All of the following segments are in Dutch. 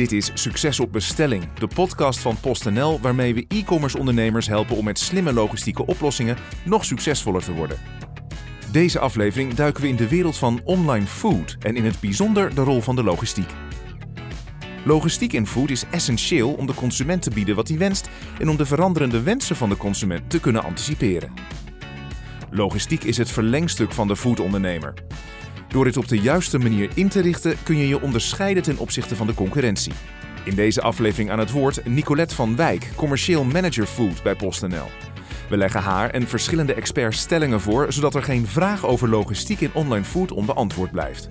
Dit is Succes op Bestelling, de podcast van PostNL waarmee we e-commerce ondernemers helpen om met slimme logistieke oplossingen nog succesvoller te worden. Deze aflevering duiken we in de wereld van online food en in het bijzonder de rol van de logistiek. Logistiek in food is essentieel om de consument te bieden wat hij wenst en om de veranderende wensen van de consument te kunnen anticiperen. Logistiek is het verlengstuk van de foodondernemer. Door dit op de juiste manier in te richten kun je je onderscheiden ten opzichte van de concurrentie. In deze aflevering aan het woord Nicolette van Wijk, commercieel manager food bij PostNL. We leggen haar en verschillende experts stellingen voor, zodat er geen vraag over logistiek in online food onbeantwoord blijft.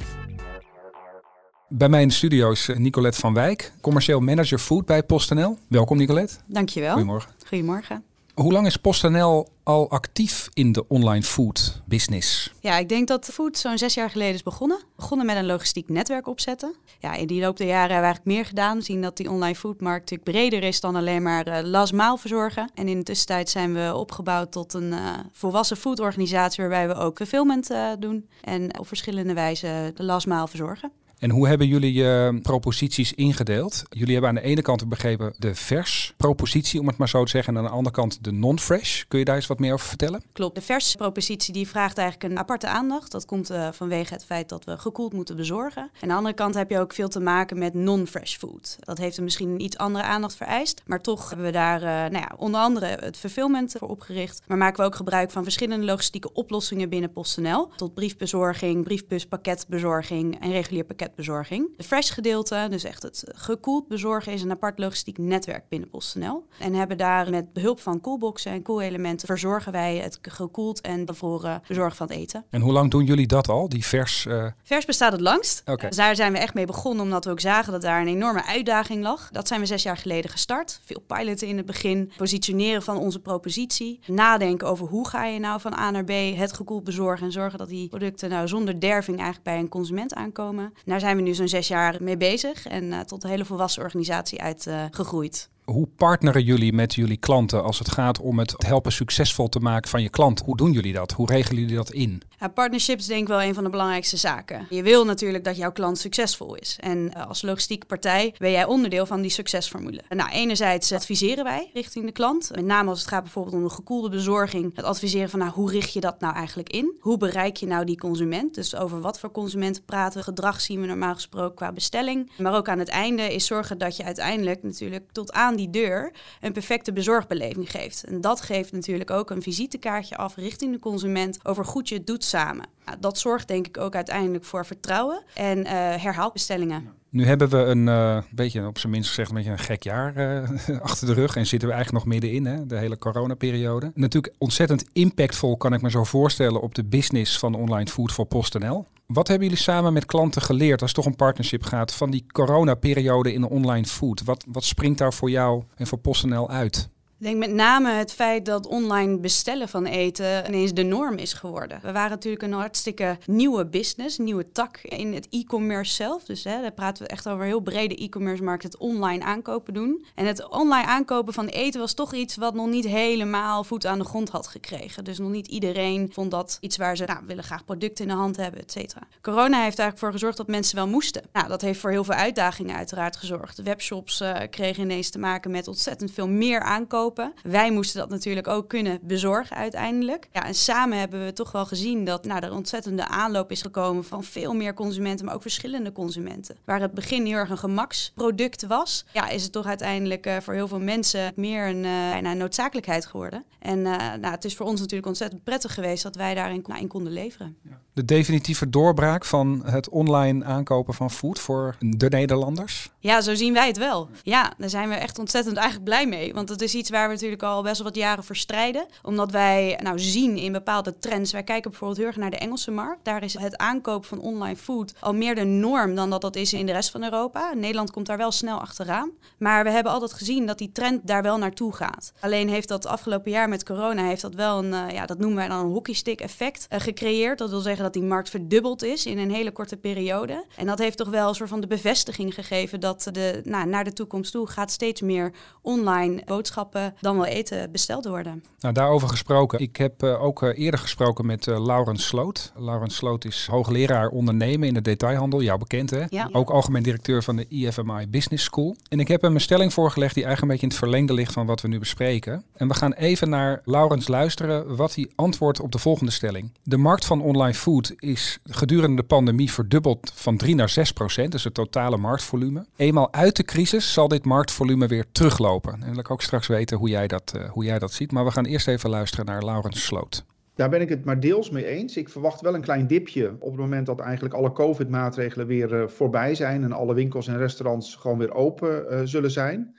Bij mij in de studio is Nicolette van Wijk, commercieel manager food bij PostNL. Welkom Nicolette. Dankjewel. Goedemorgen. Goedemorgen. Hoe lang is PostNL al actief in de online food business? Ja, ik denk dat food zo'n zes jaar geleden is begonnen. Begonnen met een logistiek netwerk opzetten. Ja, in die loop der jaren hebben we eigenlijk meer gedaan. Zien dat die online foodmarkt natuurlijk breder is dan alleen maar uh, last verzorgen. En in de tussentijd zijn we opgebouwd tot een uh, volwassen foodorganisatie waarbij we ook fulfillment uh, doen. En op verschillende wijzen de last verzorgen. En hoe hebben jullie je proposities ingedeeld? Jullie hebben aan de ene kant begrepen de vers propositie, om het maar zo te zeggen, en aan de andere kant de non-fresh. Kun je daar eens wat meer over vertellen? Klopt. De vers propositie die vraagt eigenlijk een aparte aandacht. Dat komt uh, vanwege het feit dat we gekoeld moeten bezorgen. En aan de andere kant heb je ook veel te maken met non-fresh food. Dat heeft er misschien een iets andere aandacht vereist, maar toch hebben we daar uh, nou ja, onder andere het fulfillment voor opgericht. Maar maken we ook gebruik van verschillende logistieke oplossingen binnen PostNL. Tot briefbezorging, briefbus, pakketbezorging en regulier pakket bezorging. De fresh gedeelte, dus echt het gekoeld bezorgen, is een apart logistiek netwerk binnen PostNL. En hebben daar met behulp van coolboxen en koelelementen verzorgen wij het gekoeld en bevroren bezorgen van het eten. En hoe lang doen jullie dat al, die vers? Uh... Vers bestaat het langst. Okay. Daar zijn we echt mee begonnen, omdat we ook zagen dat daar een enorme uitdaging lag. Dat zijn we zes jaar geleden gestart. Veel piloten in het begin, positioneren van onze propositie, nadenken over hoe ga je nou van A naar B het gekoeld bezorgen en zorgen dat die producten nou zonder derving eigenlijk bij een consument aankomen. Daar zijn we nu zo'n zes jaar mee bezig en uh, tot een hele volwassen organisatie uitgegroeid. Hoe partneren jullie met jullie klanten als het gaat om het helpen succesvol te maken van je klant? Hoe doen jullie dat? Hoe regelen jullie dat in? Ja, partnerships denk ik wel een van de belangrijkste zaken. Je wil natuurlijk dat jouw klant succesvol is. En uh, als logistieke partij ben jij onderdeel van die succesformule. Nou, enerzijds adviseren wij richting de klant. Met name als het gaat bijvoorbeeld om de gekoelde bezorging. Het adviseren van nou, hoe richt je dat nou eigenlijk in? Hoe bereik je nou die consument? Dus over wat voor consumenten praten? Gedrag zien we normaal gesproken qua bestelling. Maar ook aan het einde is zorgen dat je uiteindelijk natuurlijk tot aan die deur een perfecte bezorgbeleving geeft. En dat geeft natuurlijk ook een visitekaartje af richting de consument over goed je doet samen. Nou, dat zorgt denk ik ook uiteindelijk voor vertrouwen en uh, herhaalbestellingen. Nu hebben we een uh, beetje, op zijn minst gezegd, een beetje een gek jaar uh, achter de rug. En zitten we eigenlijk nog middenin, hè, de hele coronaperiode. Natuurlijk ontzettend impactvol, kan ik me zo voorstellen, op de business van online food voor PostNL. Wat hebben jullie samen met klanten geleerd als het toch een partnership gaat van die coronaperiode in de online food? Wat, wat springt daar voor jou en voor PostNL uit? Ik denk met name het feit dat online bestellen van eten ineens de norm is geworden. We waren natuurlijk een hartstikke nieuwe business, nieuwe tak in het e-commerce zelf. Dus hè, daar praten we echt over een heel brede e-commerce markt, het online aankopen doen. En het online aankopen van eten was toch iets wat nog niet helemaal voet aan de grond had gekregen. Dus nog niet iedereen vond dat iets waar ze nou, willen graag producten in de hand hebben, et cetera. Corona heeft eigenlijk voor gezorgd dat mensen wel moesten. Nou, dat heeft voor heel veel uitdagingen uiteraard gezorgd. Webshops uh, kregen ineens te maken met ontzettend veel meer aankopen. Wij moesten dat natuurlijk ook kunnen bezorgen uiteindelijk. Ja, en samen hebben we toch wel gezien dat nou, er ontzettende aanloop is gekomen van veel meer consumenten, maar ook verschillende consumenten. Waar het begin heel erg een gemaksproduct was, ja, is het toch uiteindelijk uh, voor heel veel mensen meer een, uh, bijna noodzakelijkheid geworden. En uh, nou, het is voor ons natuurlijk ontzettend prettig geweest dat wij daarin nou, in konden leveren. Ja. De definitieve doorbraak van het online aankopen van food voor de Nederlanders? Ja, zo zien wij het wel. Ja, daar zijn we echt ontzettend eigenlijk blij mee. Want het is iets waar we natuurlijk al best wel wat jaren voor strijden. Omdat wij nou zien in bepaalde trends. Wij kijken bijvoorbeeld heel erg naar de Engelse markt. Daar is het aankopen van online food al meer de norm dan dat dat is in de rest van Europa. Nederland komt daar wel snel achteraan. Maar we hebben altijd gezien dat die trend daar wel naartoe gaat. Alleen heeft dat afgelopen jaar met corona heeft dat wel een, uh, ja, dat noemen wij dan een hockeystick effect uh, gecreëerd. Dat wil zeggen dat die markt verdubbeld is in een hele korte periode. En dat heeft toch wel een soort van de bevestiging gegeven dat de, nou, naar de toekomst toe gaat steeds meer online boodschappen dan wel eten besteld worden. Nou, daarover gesproken. Ik heb uh, ook uh, eerder gesproken met uh, Laurens Sloot. Laurens Sloot is hoogleraar ondernemen in de detailhandel, jou bekend hè? Ja. Ook algemeen directeur van de IFMI Business School. En ik heb hem een stelling voorgelegd die eigenlijk een beetje in het verlengde ligt van wat we nu bespreken. En we gaan even naar Laurens luisteren wat hij antwoordt op de volgende stelling. De markt van online food is gedurende de pandemie verdubbeld van 3 naar 6 procent, dus het totale marktvolume. Eenmaal uit de crisis zal dit marktvolume weer teruglopen. En wil ik ook straks weten hoe jij dat, uh, hoe jij dat ziet. Maar we gaan eerst even luisteren naar Laurens Sloot. Daar ben ik het maar deels mee eens. Ik verwacht wel een klein dipje op het moment dat eigenlijk alle COVID-maatregelen weer uh, voorbij zijn en alle winkels en restaurants gewoon weer open uh, zullen zijn.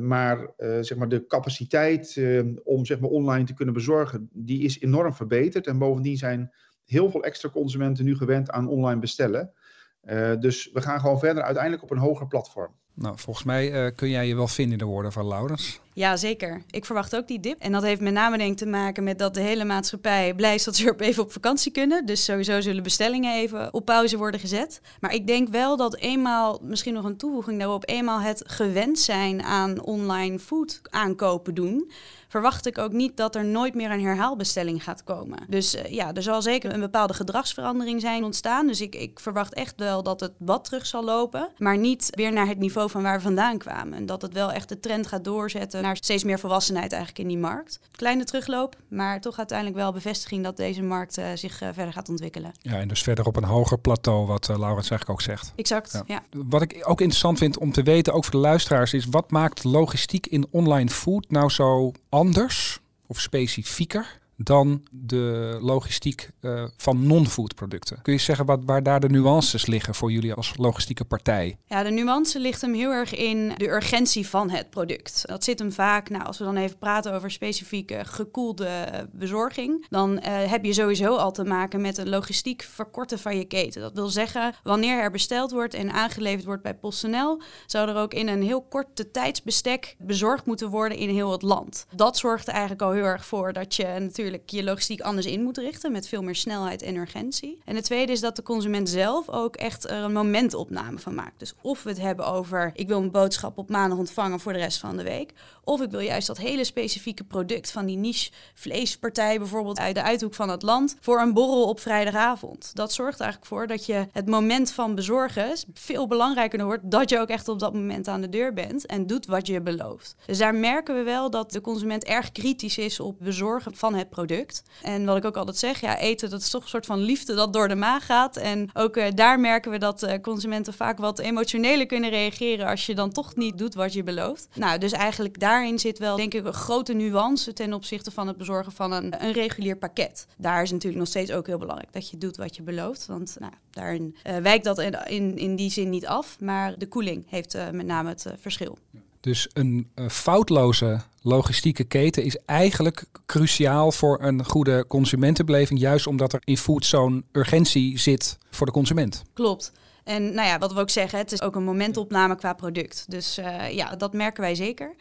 Maar, zeg maar de capaciteit om zeg maar, online te kunnen bezorgen, die is enorm verbeterd. En bovendien zijn heel veel extra consumenten nu gewend aan online bestellen. dus we gaan gewoon verder uiteindelijk op een hoger platform. Nou, volgens mij uh, kun jij je wel vinden in de woorden van Laurens. Ja, zeker. Ik verwacht ook die dip. En dat heeft met name denk ik te maken met dat de hele maatschappij blij is dat ze weer even op vakantie kunnen. Dus sowieso zullen bestellingen even op pauze worden gezet. Maar ik denk wel dat eenmaal, misschien nog een toevoeging daarop, eenmaal het gewend zijn aan online food aankopen doen, verwacht ik ook niet dat er nooit meer een herhaalbestelling gaat komen. Dus uh, ja, er zal zeker een bepaalde gedragsverandering zijn ontstaan. Dus ik, ik verwacht echt wel dat het wat terug zal lopen, maar niet weer naar het niveau van waar we vandaan kwamen. En dat het wel echt de trend gaat doorzetten naar steeds meer volwassenheid eigenlijk in die markt. Kleine terugloop, maar toch uiteindelijk wel bevestiging dat deze markt uh, zich uh, verder gaat ontwikkelen. Ja, en dus verder op een hoger plateau, wat uh, Laurens eigenlijk ook zegt. Exact, ja. ja. Wat ik ook interessant vind om te weten, ook voor de luisteraars, is wat maakt logistiek in online food nou zo anders of specifieker dan de logistiek uh, van non-food producten. Kun je zeggen wat, waar daar de nuances liggen voor jullie als logistieke partij? Ja, de nuance ligt hem heel erg in de urgentie van het product. Dat zit hem vaak, nou, als we dan even praten over specifieke gekoelde bezorging, dan uh, heb je sowieso al te maken met een logistiek verkorten van je keten. Dat wil zeggen, wanneer er besteld wordt en aangeleverd wordt bij PostNL, zou er ook in een heel korte tijdsbestek bezorgd moeten worden in heel het land. Dat zorgt er eigenlijk al heel erg voor dat je natuurlijk je logistiek anders in moet richten met veel meer snelheid en urgentie. En het tweede is dat de consument zelf ook echt een momentopname van maakt. Dus of we het hebben over ik wil mijn boodschap op maandag ontvangen voor de rest van de week, of ik wil juist dat hele specifieke product van die niche vleespartij bijvoorbeeld uit de uithoek van het land voor een borrel op vrijdagavond. Dat zorgt eigenlijk voor dat je het moment van bezorgen veel belangrijker wordt dat je ook echt op dat moment aan de deur bent en doet wat je belooft. Dus daar merken we wel dat de consument erg kritisch is op bezorgen van het product. En wat ik ook altijd zeg, ja, eten dat is toch een soort van liefde dat door de maag gaat. En ook uh, daar merken we dat uh, consumenten vaak wat emotioneler kunnen reageren als je dan toch niet doet wat je belooft. Nou, dus eigenlijk daarin zit wel denk ik een grote nuance ten opzichte van het bezorgen van een, een regulier pakket. Daar is natuurlijk nog steeds ook heel belangrijk dat je doet wat je belooft. Want nou, daarin uh, wijkt dat in, in die zin niet af. Maar de koeling heeft met name het verschil. Dus een uh, foutloze logistieke keten is eigenlijk cruciaal voor een goede consumentenbeleving. Juist omdat er in food zo'n urgentie zit voor de consument. Klopt. En nou ja, wat we ook zeggen, het is ook een momentopname qua product. Dus uh, ja, dat merken wij zeker.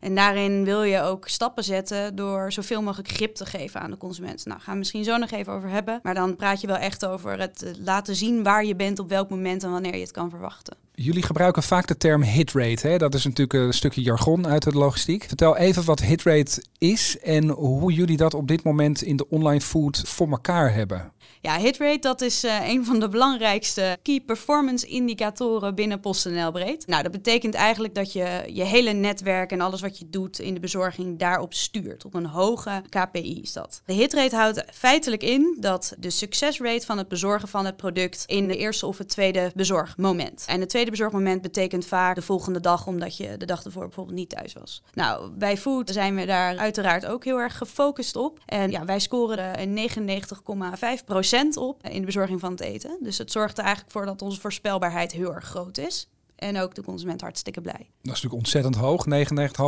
En daarin wil je ook stappen zetten door zoveel mogelijk grip te geven aan de consument. Nou, gaan we misschien zo nog even over hebben. Maar dan praat je wel echt over het laten zien waar je bent op welk moment en wanneer je het kan verwachten. Jullie gebruiken vaak de term hitrate. Hè? Dat is natuurlijk een stukje jargon uit de logistiek. Vertel even wat hitrate is en hoe jullie dat op dit moment in de online food voor elkaar hebben. Ja, hitrate dat is uh, een van de belangrijkste key performance indicatoren binnen PostNL breed. Nou, dat betekent eigenlijk dat je je hele netwerk en alles wat je doet in de bezorging daarop stuurt. Op een hoge KPI is dat. De hitrate houdt feitelijk in dat de succesrate van het bezorgen van het product in de eerste of het tweede bezorgmoment. En het tweede bezorgmoment betekent vaak de volgende dag, omdat je de dag ervoor bijvoorbeeld niet thuis was. Nou, bij Food zijn we daar uiteraard ook heel erg gefocust op. En ja, wij scoren een 99,5% op in de bezorging van het eten. Dus het zorgt er eigenlijk voor dat onze voorspelbaarheid heel erg groot is. En ook de consument hartstikke blij. Dat is natuurlijk ontzettend hoog,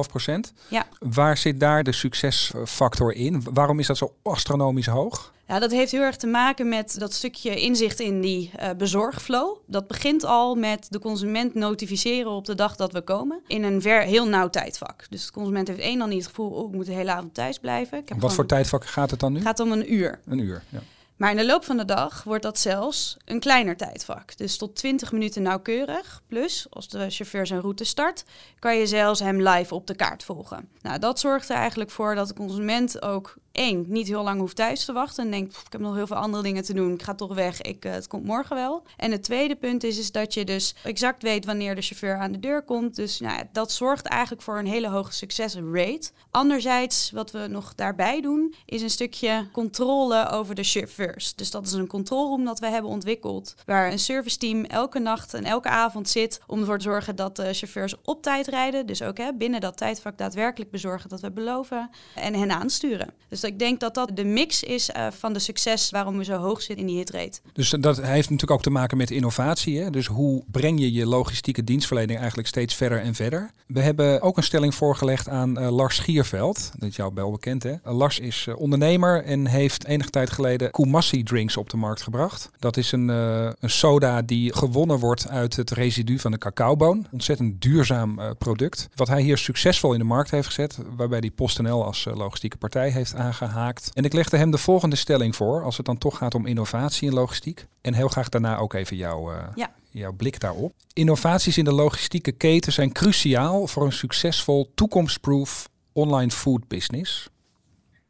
99,5 procent. Ja. Waar zit daar de succesfactor in? Waarom is dat zo astronomisch hoog? Ja, dat heeft heel erg te maken met dat stukje inzicht in die uh, bezorgflow. Dat begint al met de consument notificeren op de dag dat we komen. In een ver, heel nauw tijdvak. Dus de consument heeft één dan niet het gevoel, oh, ik moet de hele avond thuis blijven. Ik heb Wat voor tijdvak gaat het dan nu? Het gaat om een uur. Een uur, ja. Maar in de loop van de dag wordt dat zelfs een kleiner tijdvak. Dus tot 20 minuten nauwkeurig. Plus, als de chauffeur zijn route start, kan je zelfs hem live op de kaart volgen. Nou, dat zorgt er eigenlijk voor dat de consument ook één, niet heel lang hoeft thuis te wachten en denkt, ik heb nog heel veel andere dingen te doen, ik ga toch weg, ik, uh, het komt morgen wel. En het tweede punt is, is dat je dus exact weet wanneer de chauffeur aan de deur komt. Dus nou, dat zorgt eigenlijk voor een hele hoge succesrate. Anderzijds, wat we nog daarbij doen, is een stukje controle over de chauffeurs. Dus dat is een controlroom dat we hebben ontwikkeld, waar een serviceteam elke nacht en elke avond zit om ervoor te zorgen dat de chauffeurs op tijd rijden. Dus ook hè, binnen dat tijdvak daadwerkelijk bezorgen dat we beloven en hen aansturen. Dus ik denk dat dat de mix is uh, van de succes waarom we zo hoog zitten in die hitrate. Dus dat heeft natuurlijk ook te maken met innovatie. Hè? Dus hoe breng je je logistieke dienstverlening eigenlijk steeds verder en verder? We hebben ook een stelling voorgelegd aan uh, Lars Schierveld. Dat is jou wel bekend hè? Uh, Lars is ondernemer en heeft enige tijd geleden Kumasi drinks op de markt gebracht. Dat is een, een soda die gewonnen wordt uit het residu van de cacaoboon. Ontzettend duurzaam product. Wat hij hier succesvol in de markt heeft gezet, waarbij die PostNL als logistieke partij heeft aangegeven gehaakt. En ik legde hem de volgende stelling voor, als het dan toch gaat om innovatie in logistiek. En heel graag daarna ook even jouw, uh, jouw blik daarop. Innovaties in de logistieke keten zijn cruciaal voor een succesvol, toekomstproof online food business.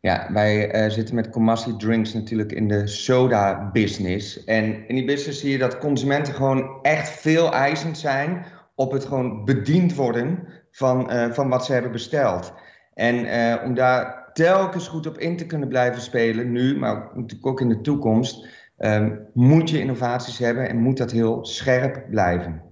Ja, wij uh, zitten met Commassi Drinks natuurlijk in de soda business. En in die business zie je dat consumenten gewoon echt veel eisend zijn op het gewoon bediend worden van, uh, van wat ze hebben besteld. En uh, om daar telkens goed op in te kunnen blijven spelen, nu, maar natuurlijk ook in de toekomst, um, moet je innovaties hebben en moet dat heel scherp blijven.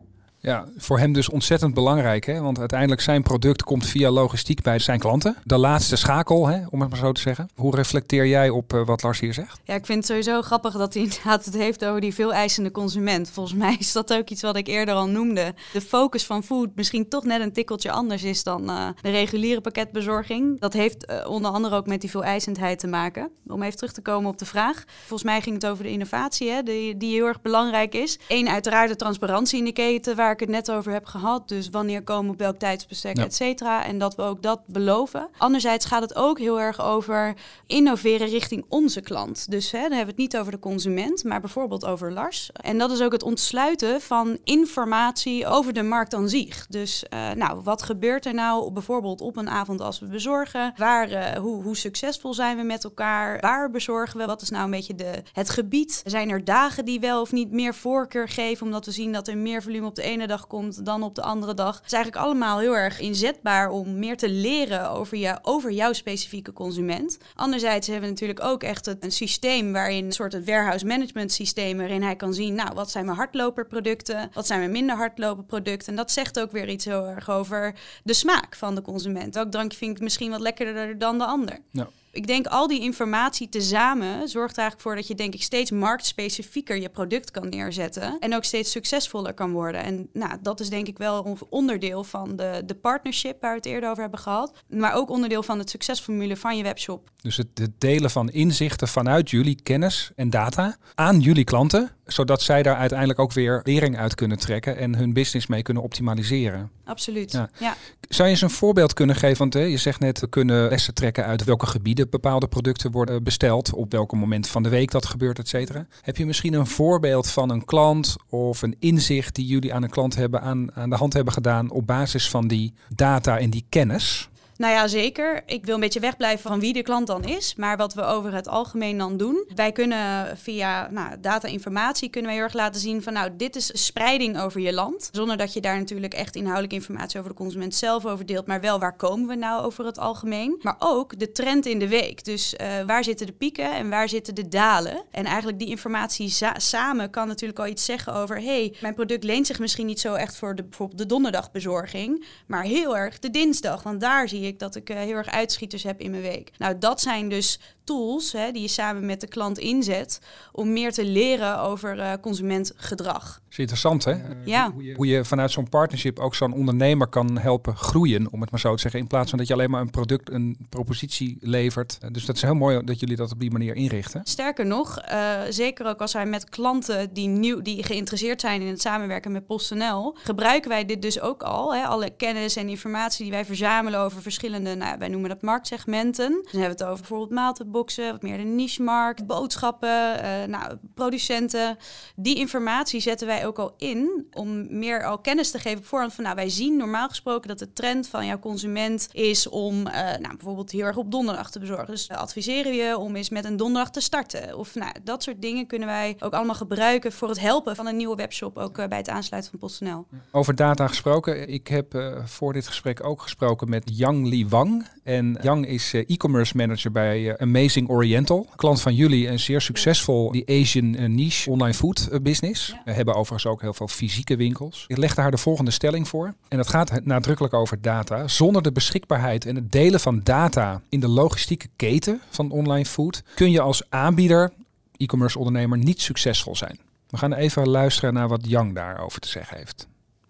Ja, voor hem dus ontzettend belangrijk. Hè? Want uiteindelijk zijn product komt via logistiek bij zijn klanten. De laatste schakel, hè? om het maar zo te zeggen. Hoe reflecteer jij op uh, wat Lars hier zegt? Ja, ik vind het sowieso grappig dat hij inderdaad het heeft over die veel eisende consument. Volgens mij is dat ook iets wat ik eerder al noemde. De focus van food misschien toch net een tikkeltje anders is dan uh, de reguliere pakketbezorging. Dat heeft uh, onder andere ook met die veel eisendheid te maken. Om even terug te komen op de vraag. Volgens mij ging het over de innovatie, hè? Die, die heel erg belangrijk is. Eén, uiteraard de transparantie in de keten waar ik het net over heb gehad. Dus wanneer komen op welk tijdsbestek, ja. et cetera. En dat we ook dat beloven. Anderzijds gaat het ook heel erg over innoveren richting onze klant. Dus hè, dan hebben we het niet over de consument, maar bijvoorbeeld over Lars. En dat is ook het ontsluiten van informatie over de markt aan zich. Dus uh, nou, wat gebeurt er nou bijvoorbeeld op een avond als we bezorgen? Waar, uh, hoe, hoe succesvol zijn we met elkaar? Waar bezorgen we? Wat is nou een beetje de, het gebied? Zijn er dagen die wel of niet meer voorkeur geven, omdat we zien dat er meer volume op de ene dag komt dan op de andere dag. Het is eigenlijk allemaal heel erg inzetbaar om meer te leren over, je, over jouw specifieke consument. Anderzijds hebben we natuurlijk ook echt een systeem waarin een soort warehouse management systeem waarin hij kan zien, nou, wat zijn mijn hardloperproducten, wat zijn mijn minder hardloperproducten. En dat zegt ook weer iets heel erg over de smaak van de consument. Welk drankje vind ik misschien wat lekkerder dan de ander. Ja ik denk al die informatie tezamen zorgt er eigenlijk voor dat je denk ik steeds marktspecifieker je product kan neerzetten en ook steeds succesvoller kan worden. En nou, dat is denk ik wel onderdeel van de, de partnership waar we het eerder over hebben gehad, maar ook onderdeel van het succesformule van je webshop. Dus het, het delen van inzichten vanuit jullie kennis en data aan jullie klanten, zodat zij daar uiteindelijk ook weer lering uit kunnen trekken en hun business mee kunnen optimaliseren. Absoluut. Ja. ja. Zou je eens een voorbeeld kunnen geven? Want hè, je zegt net, we kunnen lessen trekken uit welke gebieden bepaalde producten worden besteld, op welk moment van de week dat gebeurt, et cetera. Heb je misschien een voorbeeld van een klant of een inzicht die jullie aan een klant hebben aan, aan de hand hebben gedaan op basis van die data en die kennis? Nou ja, zeker. Ik wil een beetje wegblijven van wie de klant dan is. Maar wat we over het algemeen dan doen. Wij kunnen via nou, data-informatie kunnen we heel erg laten zien van nou, dit is spreiding over je land. Zonder dat je daar natuurlijk echt inhoudelijke informatie over de consument zelf over deelt. Maar wel waar komen we nou over het algemeen. Maar ook de trend in de week. Dus uh, waar zitten de pieken en waar zitten de dalen. En eigenlijk die informatie samen kan natuurlijk al iets zeggen over... hey, mijn product leent zich misschien niet zo echt voor de, bijvoorbeeld de donderdagbezorging. Maar heel erg de dinsdag. Want daar zie je ik dat ik uh, heel erg uitschieters heb in mijn week. Nou, dat zijn dus tools hè, die je samen met de klant inzet om meer te leren over uh, consumentgedrag. Dat is interessant hè? Ja. Hoe je, hoe je vanuit zo'n partnership ook zo'n ondernemer kan helpen groeien, om het maar zo te zeggen. In plaats van dat je alleen maar een product, een propositie levert. Dus dat is heel mooi dat jullie dat op die manier inrichten. Sterker nog, uh, zeker ook als wij met klanten die, nieuw, die geïnteresseerd zijn in het samenwerken met PostNL, gebruiken wij dit dus ook al. Hè? Alle kennis en informatie die wij verzamelen over verschillende verschillende, nou, wij noemen dat marktsegmenten. Dus dan hebben we het over bijvoorbeeld maaltijdboxen, wat meer de niche-markt, boodschappen, uh, nou, producenten. Die informatie zetten wij ook al in om meer al kennis te geven op voorhand van, nou, wij zien normaal gesproken dat de trend van jouw consument is om, uh, nou, bijvoorbeeld heel erg op donderdag te bezorgen. Dus adviseren we je om eens met een donderdag te starten. Of nou, dat soort dingen kunnen wij ook allemaal gebruiken voor het helpen van een nieuwe webshop, ook bij het aansluiten van PostNL. Over data gesproken, ik heb uh, voor dit gesprek ook gesproken met Yang Li Wang. En Yang is e-commerce manager bij Amazing Oriental. Klant van jullie en zeer succesvol die Asian niche online food business. We hebben overigens ook heel veel fysieke winkels. Ik legde haar de volgende stelling voor. En dat gaat nadrukkelijk over data. Zonder de beschikbaarheid en het delen van data in de logistieke keten van online food kun je als aanbieder, e-commerce ondernemer, niet succesvol zijn. We gaan even luisteren naar wat Yang daarover te zeggen heeft.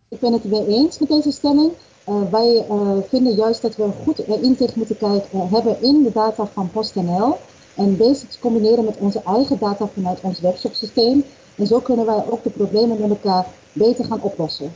Ik ben het weer eens met deze stelling. Uh, wij uh, vinden juist dat we goed uh, inzicht moeten kijken, hebben in de data van PostNL. En deze te combineren met onze eigen data vanuit ons webshopsysteem. En zo kunnen wij ook de problemen met elkaar beter gaan oplossen.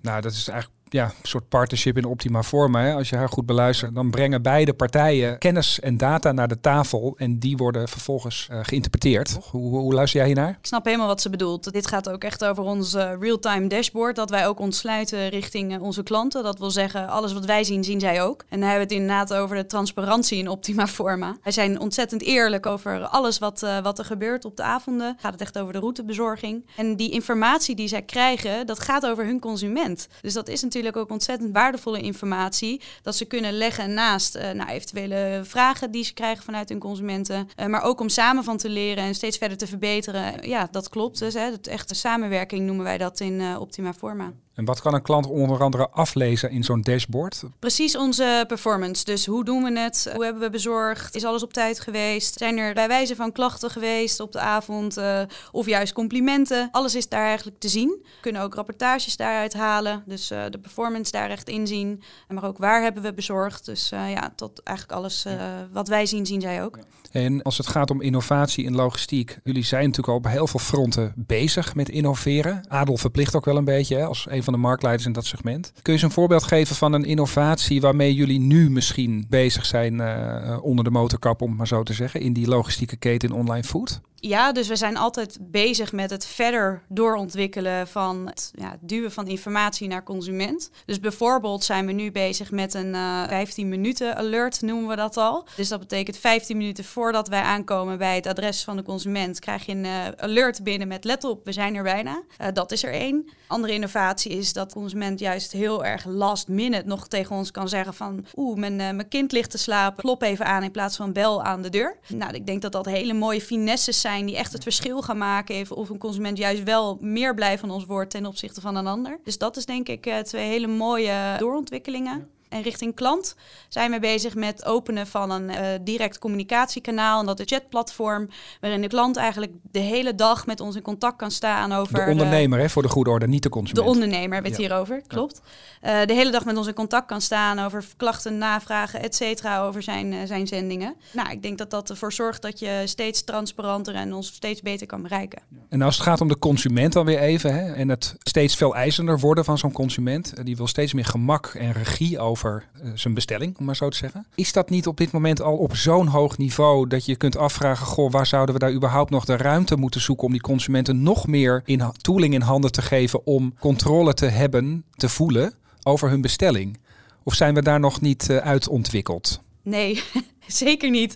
Nou, dat is eigenlijk ja, een soort partnership in optima forma. Hè. Als je haar goed beluistert, dan brengen beide partijen kennis en data naar de tafel. En die worden vervolgens uh, geïnterpreteerd. Hoe, hoe, luister jij hiernaar? Ik snap helemaal wat ze bedoelt. Dit gaat ook echt over ons uh, real-time dashboard. Dat wij ook ontsluiten richting uh, onze klanten. Dat wil zeggen, alles wat wij zien, zien zij ook. En dan hebben we het inderdaad over de transparantie in optima forma. Wij zijn ontzettend eerlijk over alles wat, wat er gebeurt op de avonden. Gaat het echt over de routebezorging. En die informatie die zij krijgen, dat gaat over hun consument. Dus dat is natuurlijk natuurlijk ook ontzettend waardevolle informatie. Dat ze kunnen leggen naast uh, nou, eventuele vragen die ze krijgen vanuit hun consumenten. Uh, maar ook om samen van te leren en steeds verder te verbeteren. Ja, dat klopt. Dus hè, het echte samenwerking noemen wij dat in uh, Optima Forma. En wat kan een klant onder andere aflezen in zo'n dashboard? Precies onze performance. Dus hoe doen we het? Hoe hebben we bezorgd? Is alles op tijd geweest? Zijn er bij wijze van klachten geweest op de avond? Uh, of juist complimenten? Alles is daar eigenlijk te zien. We kunnen ook rapportages daaruit halen. Dus uh, de performance daar echt inzien. Maar ook waar hebben we bezorgd? Dus uh, ja, tot eigenlijk alles wat wij zien, zien zij ook. En als het gaat om innovatie in logistiek. Jullie zijn natuurlijk al op heel veel fronten bezig met innoveren. Adel verplicht ook wel een beetje hè, als een van de marktleiders in dat segment. Kun je eens een voorbeeld geven van een innovatie waarmee jullie nu misschien bezig zijn uh, onder de motorkap, om maar zo te zeggen, in die logistieke keten in online food? Ja, dus we zijn altijd bezig met het verder doorontwikkelen van het ja, duwen van informatie naar consument. Dus bijvoorbeeld zijn we nu bezig met een uh, 15 minuten alert, noemen we dat al. Dus dat betekent 15 minuten voordat wij aankomen bij het adres van de consument, krijg je een uh, alert binnen met let op, we zijn er bijna. Uh, dat is er één. Andere innovatie is dat de consument juist heel erg last minute nog tegen ons kan zeggen van oeh, mijn, mijn kind ligt te slapen, klop even aan in plaats van bel aan de deur. Nou, ik denk dat dat hele mooie finesses zijn die echt het verschil gaan maken. Even of een consument juist wel meer blij van ons wordt ten opzichte van een ander. Dus dat is denk ik twee hele mooie doorontwikkelingen. En richting klant zijn we bezig met openen van een uh, direct communicatiekanaal. En dat is chatplatform, waarin de klant eigenlijk de hele dag met ons in contact kan staan over... De ondernemer, uh, hè, voor de goede orde, niet de consument. De ondernemer hebben we het ja. hierover, klopt. Uh, de hele dag met ons in contact kan staan over klachten, navragen, et cetera, over zijn, zijn zendingen. Nou, ik denk dat dat ervoor zorgt dat je steeds transparanter en ons steeds beter kan bereiken. En als het gaat om de consument dan weer even, hè, en het steeds veel eisender worden van zo'n consument, die wil steeds meer gemak en regie over over uh, zijn bestelling, om maar zo te zeggen. Is dat niet op dit moment al op zo'n hoog niveau dat je kunt afvragen, goh, waar zouden we daar überhaupt nog de ruimte moeten zoeken om die consumenten nog meer in tooling in handen te geven om controle te hebben, te voelen over hun bestelling? Of zijn we daar nog niet uh, uit ontwikkeld? Nee, Zeker niet.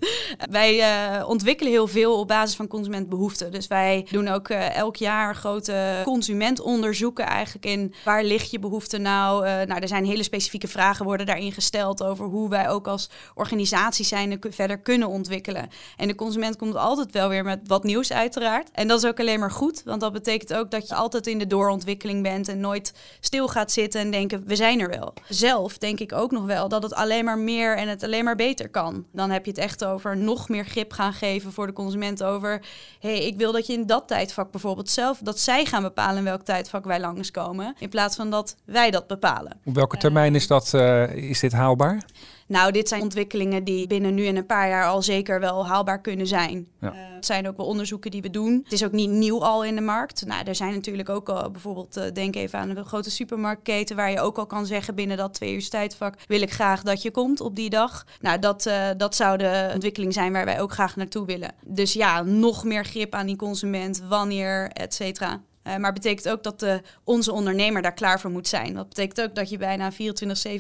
Wij uh, ontwikkelen heel veel op basis van consumentbehoeften. Dus wij doen ook uh, elk jaar grote consumentonderzoeken eigenlijk in waar ligt je behoefte nou. Uh, nou, er zijn hele specifieke vragen worden daarin gesteld over hoe wij ook als organisatie zijn verder kunnen ontwikkelen. En de consument komt altijd wel weer met wat nieuws uiteraard. En dat is ook alleen maar goed, want dat betekent ook dat je altijd in de doorontwikkeling bent en nooit stil gaat zitten en denken we zijn er wel. Zelf denk ik ook nog wel dat het alleen maar meer en het alleen maar beter kan dan heb je het echt over nog meer grip gaan geven voor de consument over... hey, ik wil dat je in dat tijdvak bijvoorbeeld zelf... dat zij gaan bepalen in welk tijdvak wij langskomen... in plaats van dat wij dat bepalen. Op welke termijn is, dat, uh, is dit haalbaar? Nou, dit zijn ontwikkelingen die binnen nu en een paar jaar al zeker wel haalbaar kunnen zijn. Ja. Uh, het zijn ook wel onderzoeken die we doen. Het is ook niet nieuw al in de markt. Nou, er zijn natuurlijk ook al bijvoorbeeld, uh, denk even aan een grote supermarktketen waar je ook al kan zeggen binnen dat twee uur tijdvak wil ik graag dat je komt op die dag. Nou, dat, uh, dat zou de ontwikkeling zijn waar wij ook graag naartoe willen. Dus ja, nog meer grip aan die consument, wanneer, et cetera. Uh, maar betekent ook dat de, onze ondernemer daar klaar voor moet zijn. Dat betekent ook dat je bijna 24-7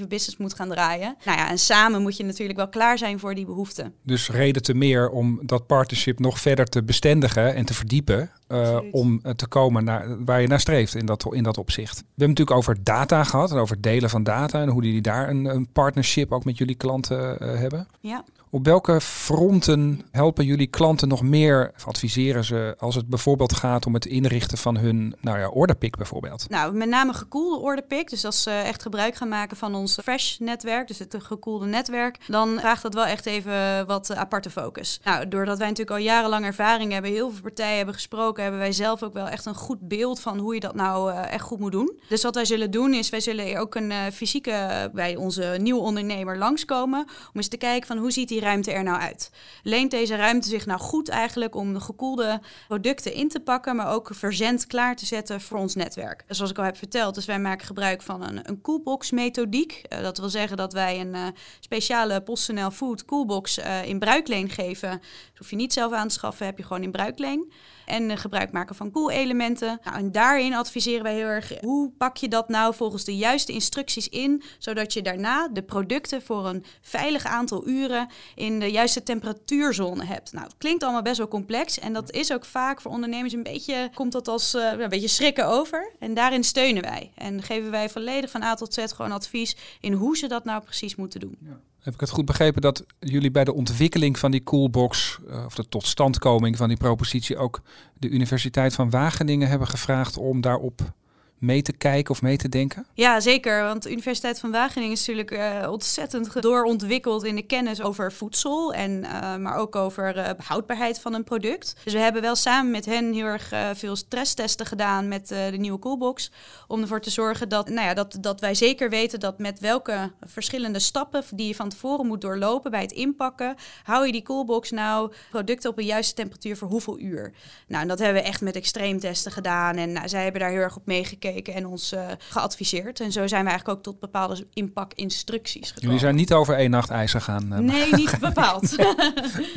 business moet gaan draaien. Nou ja, en samen moet je natuurlijk wel klaar zijn voor die behoeften. Dus reden te meer om dat partnership nog verder te bestendigen en te verdiepen. Uh, om te komen naar waar je naar streeft in dat, in dat opzicht. We hebben natuurlijk over data gehad en over delen van data en hoe jullie daar een, een partnership ook met jullie klanten uh, hebben. Ja. Op welke fronten helpen jullie klanten nog meer, of adviseren ze, als het bijvoorbeeld gaat om het inrichten van hun nou ja, orderpick bijvoorbeeld? Nou, met name gekoelde orderpick. Dus als ze echt gebruik gaan maken van ons Fresh-netwerk, dus het gekoelde netwerk, dan vraagt dat wel echt even wat aparte focus. Nou, doordat wij natuurlijk al jarenlang ervaring hebben, heel veel partijen hebben gesproken, hebben wij zelf ook wel echt een goed beeld van hoe je dat nou uh, echt goed moet doen. Dus wat wij zullen doen is, wij zullen ook een uh, fysieke bij onze nieuwe ondernemer langskomen, om eens te kijken van hoe ziet die ruimte er nou uit? Leent deze ruimte zich nou goed eigenlijk om de gekoelde producten in te pakken, maar ook verzend klaar te zetten voor ons netwerk? Dus zoals ik al heb verteld, dus wij maken gebruik van een, een coolbox methodiek. Dat wil zeggen dat wij een speciale PostNL Food coolbox in bruikleen geven. Dat hoef je niet zelf aan te schaffen, heb je gewoon in bruikleen. En gebruik maken van koelelementen. Nou, en daarin adviseren wij heel erg hoe pak je dat nou volgens de juiste instructies in, zodat je daarna de producten voor een veilig aantal uren in de juiste temperatuurzone hebt. Nou, het klinkt allemaal best wel complex en dat is ook vaak voor ondernemers een beetje, komt dat als uh, een beetje schrikken over. En daarin steunen wij en geven wij volledig van A tot Z gewoon advies in hoe ze dat nou precies moeten doen. Ja. Heb ik het goed begrepen dat jullie bij de ontwikkeling van die Coolbox, uh, of de totstandkoming van die propositie, ook de Universiteit van Wageningen hebben gevraagd om daarop mee te kijken of mee te denken? Ja, zeker. Want de Universiteit van Wageningen is natuurlijk uh, ontzettend doorontwikkeld in de kennis over voedsel. En, uh, maar ook over uh, houdbaarheid van een product. Dus we hebben wel samen met hen heel erg veel stresstesten gedaan met de nieuwe Coolbox. Om ervoor te zorgen dat, nou ja, dat, dat wij zeker weten dat met welke verschillende stappen die je van tevoren moet doorlopen bij het inpakken, hou je die Coolbox nou producten op een juiste temperatuur voor hoeveel uur. Nou, en dat hebben we echt met extreemtesten gedaan. En nou, zij hebben daar heel erg op meegekeken en ons uh, geadviseerd. En zo zijn we eigenlijk ook tot bepaalde inpakinstructies gekomen. Jullie zijn niet over één nacht ijzer gaan? Uh, nee, niet bepaald. Oké.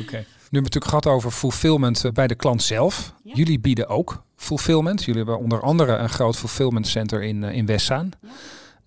Okay. Nu hebben we het natuurlijk gehad over fulfillment bij de klant zelf. Ja. Jullie bieden ook fulfillment. Jullie hebben onder andere een groot fulfillment center in, in Westzaan. Ja.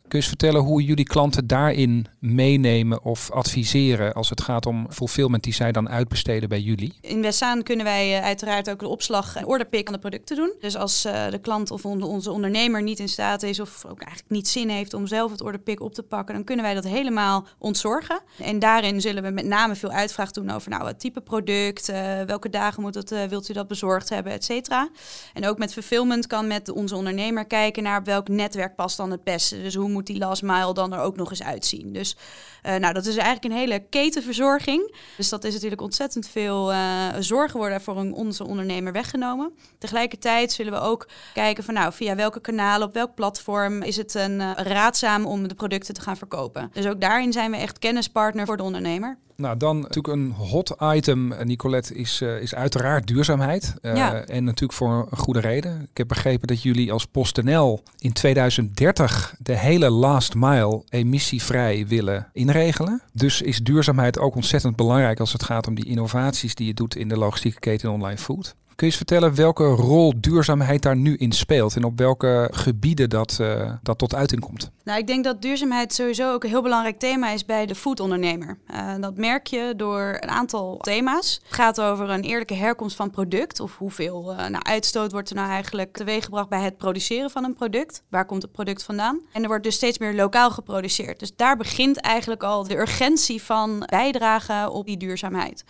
Kun je eens vertellen hoe jullie klanten daarin meenemen of adviseren als het gaat om fulfillment die zij dan uitbesteden bij jullie? In Westzaan kunnen wij uh, uiteraard ook de opslag en orderpick van de producten doen. Dus als uh, de klant of on onze ondernemer niet in staat is of ook eigenlijk niet zin heeft om zelf het orderpick op te pakken, dan kunnen wij dat helemaal ontzorgen. En daarin zullen we met name veel uitvraag doen over nou, wat type product, welke dagen moet het, wilt u dat bezorgd hebben, et cetera. En ook met fulfillment kan met onze ondernemer kijken naar welk netwerk past dan het beste. Dus hoe moet die last mile dan er ook nog eens uitzien. Dus uh, nou, dat is eigenlijk een hele ketenverzorging. Dus dat is natuurlijk ontzettend veel uh, zorgen worden voor een, onze ondernemer weggenomen. Tegelijkertijd zullen we ook kijken van nou, via welke kanalen, op welk platform is het een uh, raadzaam om de producten te gaan verkopen. Dus ook daarin zijn we echt kennispartner voor de ondernemer. Nou, dan natuurlijk een hot item, Nicolette, is, uh, is uiteraard duurzaamheid. Uh, ja. En natuurlijk voor een goede reden. Ik heb begrepen dat jullie als PostNL in 2030 de hele last mile emissievrij willen inregelen. Dus is duurzaamheid ook ontzettend belangrijk als het gaat om die innovaties die je doet in de logistieke keten online food. Kun je eens vertellen welke rol duurzaamheid daar nu in speelt en op welke gebieden dat, uh, dat tot uiting komt? Nou, ik denk dat duurzaamheid sowieso ook een heel belangrijk thema is bij de foodondernemer. Uh, dat merk je door een aantal thema's. Het gaat over een eerlijke herkomst van product of hoeveel uh, nou, uitstoot wordt er nou eigenlijk teweeggebracht bij het produceren van een product. Waar komt het product vandaan? En er wordt dus steeds meer lokaal geproduceerd. Dus daar begint eigenlijk al de urgentie van bijdragen op die duurzaamheid.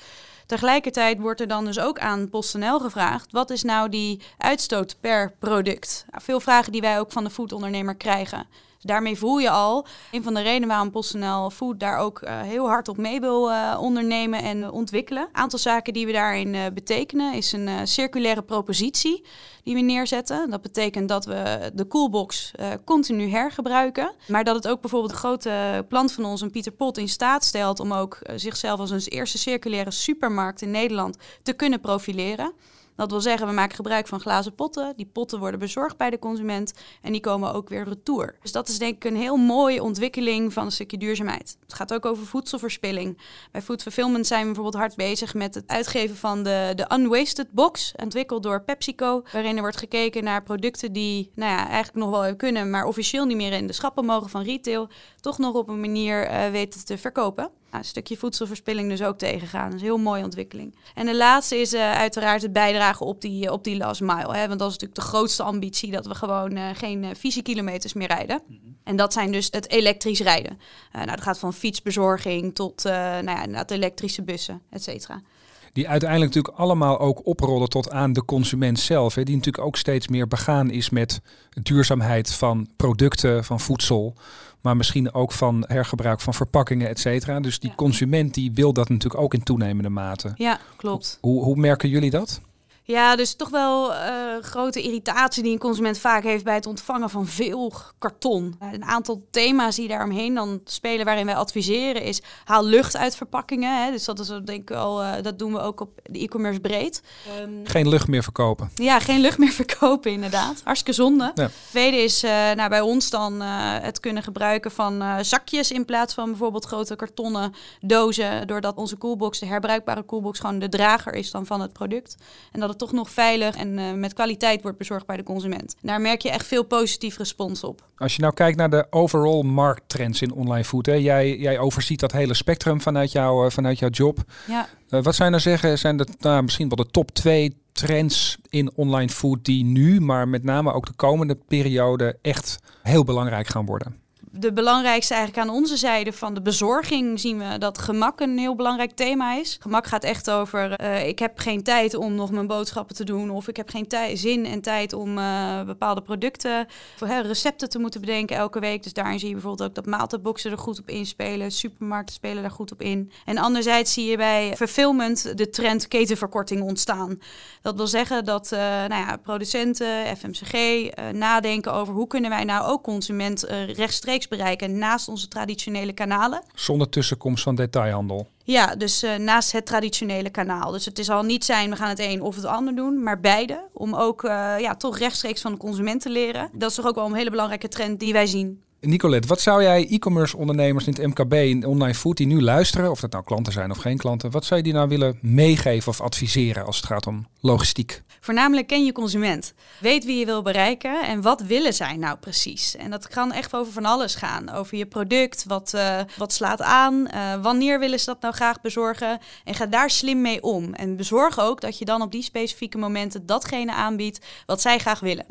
Tegelijkertijd wordt er dan dus ook aan PostNL gevraagd: wat is nou die uitstoot per product? Veel vragen die wij ook van de foodondernemer krijgen. Daarmee voel je al een van de redenen waarom PostNL Food daar ook uh, heel hard op mee wil uh, ondernemen en ontwikkelen. Een aantal zaken die we daarin uh, betekenen is een circulaire propositie die we neerzetten. Dat betekent dat we de coolbox continu hergebruiken, maar dat het ook bijvoorbeeld een grote plant van ons, een Pieter Pot, in staat stelt om ook zichzelf als een eerste circulaire supermarkt in Nederland te kunnen profileren. Dat wil zeggen, we maken gebruik van glazen potten. Die potten worden bezorgd bij de consument en die komen ook weer retour. Dus dat is denk ik een heel mooie ontwikkeling van een stukje duurzaamheid. Het gaat ook over voedselverspilling. Bij Food Fulfillment zijn we bijvoorbeeld hard bezig met het uitgeven van de, de Unwasted Box, ontwikkeld door PepsiCo, waarin er wordt gekeken naar producten die nou ja, eigenlijk nog wel kunnen, maar officieel niet meer in de schappen mogen van retail, toch nog op een manier uh, weten te verkopen. Nou, een stukje voedselverspilling dus ook tegengaan. Dat is een heel mooie ontwikkeling. En de laatste is uh, uiteraard het bijdragen op die, op die last mile. Hè? Want dat is natuurlijk de grootste ambitie, dat we gewoon uh, geen uh, visiekilometers meer rijden. Mm -hmm. En dat zijn dus het elektrisch rijden. nou, dat gaat van fietsbezorging tot nou ja, elektrische bussen, et cetera die uiteindelijk natuurlijk allemaal ook oprollen tot aan de consument zelf. Hè, die natuurlijk ook steeds meer begaan is met duurzaamheid van producten, van voedsel, maar misschien ook van hergebruik van verpakkingen, et cetera. Dus die consument die wil dat natuurlijk ook in toenemende mate. Ja, klopt. Hoe, hoe merken jullie dat? Ja, dus toch wel uh, grote irritatie die een consument vaak heeft bij het ontvangen van veel karton. Een aantal thema's die daaromheen dan spelen waarin wij adviseren is haal lucht uit verpakkingen. Hè. Dus dat is denk ik al, uh, dat doen we ook op de e-commerce breed. Um, geen lucht meer verkopen. Ja, geen lucht meer verkopen inderdaad. Hartstikke zonde. Ja. Tweede is uh, nou, bij ons dan het kunnen gebruiken van zakjes in plaats van bijvoorbeeld grote kartonnen dozen. Doordat onze coolbox, de herbruikbare coolbox, gewoon de drager is dan van het product. En dat het toch nog veilig en uh, met kwaliteit wordt bezorgd bij de consument. Daar merk je echt veel positief respons op. Als je nou kijkt naar de overall markttrends in online food, hè, jij, jij overziet dat hele spectrum vanuit, jou, uh, vanuit jouw job. Ja. Uh, wat zijn nou zeggen, zijn dat nou, misschien wel de top twee trends in online food die nu, maar met name ook de komende periode echt heel belangrijk gaan worden? De belangrijkste eigenlijk aan onze zijde van de bezorging zien we dat gemak een heel belangrijk thema is. Gemak gaat echt over uh, ik heb geen tijd om nog mijn boodschappen te doen of ik heb geen zin en tijd om uh, bepaalde producten, voor, recepten te moeten bedenken elke week. Dus daarin zie je bijvoorbeeld ook dat maaltijdboxen er goed op inspelen, supermarkten spelen daar goed op in. En anderzijds zie je bij fulfillment de trend ketenverkorting ontstaan. Dat wil zeggen dat uh, nou ja, producenten, FMCG nadenken over hoe kunnen wij nou ook consument rechtstreeks bereiken naast onze traditionele kanalen. Zonder tussenkomst van detailhandel. Ja, dus uh, naast het traditionele kanaal. Dus het is al niet zijn, we gaan het een of het ander doen, maar beide. Om ook uh, ja, toch rechtstreeks van de consument te leren. Dat is toch ook wel een hele belangrijke trend die wij zien. Nicolette, wat zou jij e-commerce ondernemers in het MKB in online food die nu luisteren, of dat nou klanten zijn of geen klanten, wat zou je die nou willen meegeven of adviseren als het gaat om logistiek? Voornamelijk ken je consument. Weet wie je wil bereiken en wat willen zij nou precies. En dat kan echt over van alles gaan. Over je product, wat, uh, wat slaat aan, uh, wanneer willen ze dat nou graag bezorgen. En ga daar slim mee om. En bezorg ook dat je dan op die specifieke momenten datgene aanbiedt wat zij graag willen.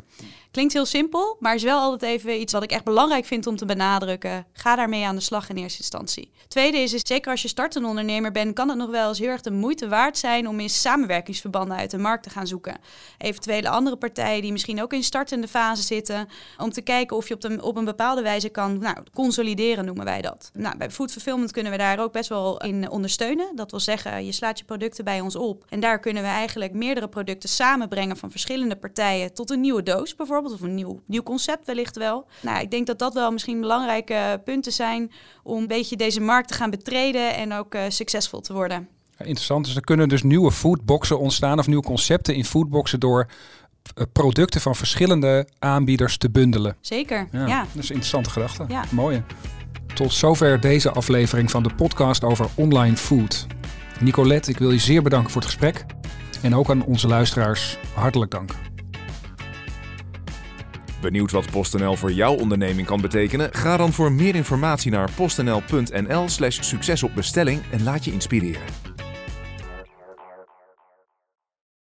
Klinkt heel simpel, maar is wel altijd even iets wat ik echt belangrijk vind om te benadrukken. Ga daarmee aan de slag in eerste instantie. Tweede is, zeker als je startende ondernemer bent, kan het nog wel eens heel erg de moeite waard zijn om in samenwerkingsverbanden uit de markt te gaan zoeken. Eventuele andere partijen die misschien ook in startende fase zitten, om te kijken of je op, de, op een bepaalde wijze kan nou, consolideren, noemen wij dat. Nou, bij Food Fulfillment kunnen we daar ook best wel in ondersteunen. Dat wil zeggen, je slaat je producten bij ons op en daar kunnen we eigenlijk meerdere producten samenbrengen van verschillende partijen tot een nieuwe doos bijvoorbeeld of een nieuw, nieuw concept wellicht wel. Nou, ik denk dat dat wel misschien belangrijke punten zijn om een beetje deze markt te gaan betreden en ook uh, succesvol te worden. Ja, interessant. Dus er kunnen dus nieuwe foodboxen ontstaan of nieuwe concepten in foodboxen door uh, producten van verschillende aanbieders te bundelen. Zeker, ja. ja. Dat is een interessante gedachte. Ja. Mooi. Tot zover deze aflevering van de podcast over online food. Nicolette, ik wil je zeer bedanken voor het gesprek. En ook aan onze luisteraars hartelijk dank. Benieuwd wat PostNL voor jouw onderneming kan betekenen? Ga dan voor meer informatie naar postnl.nl/slash en laat je inspireren.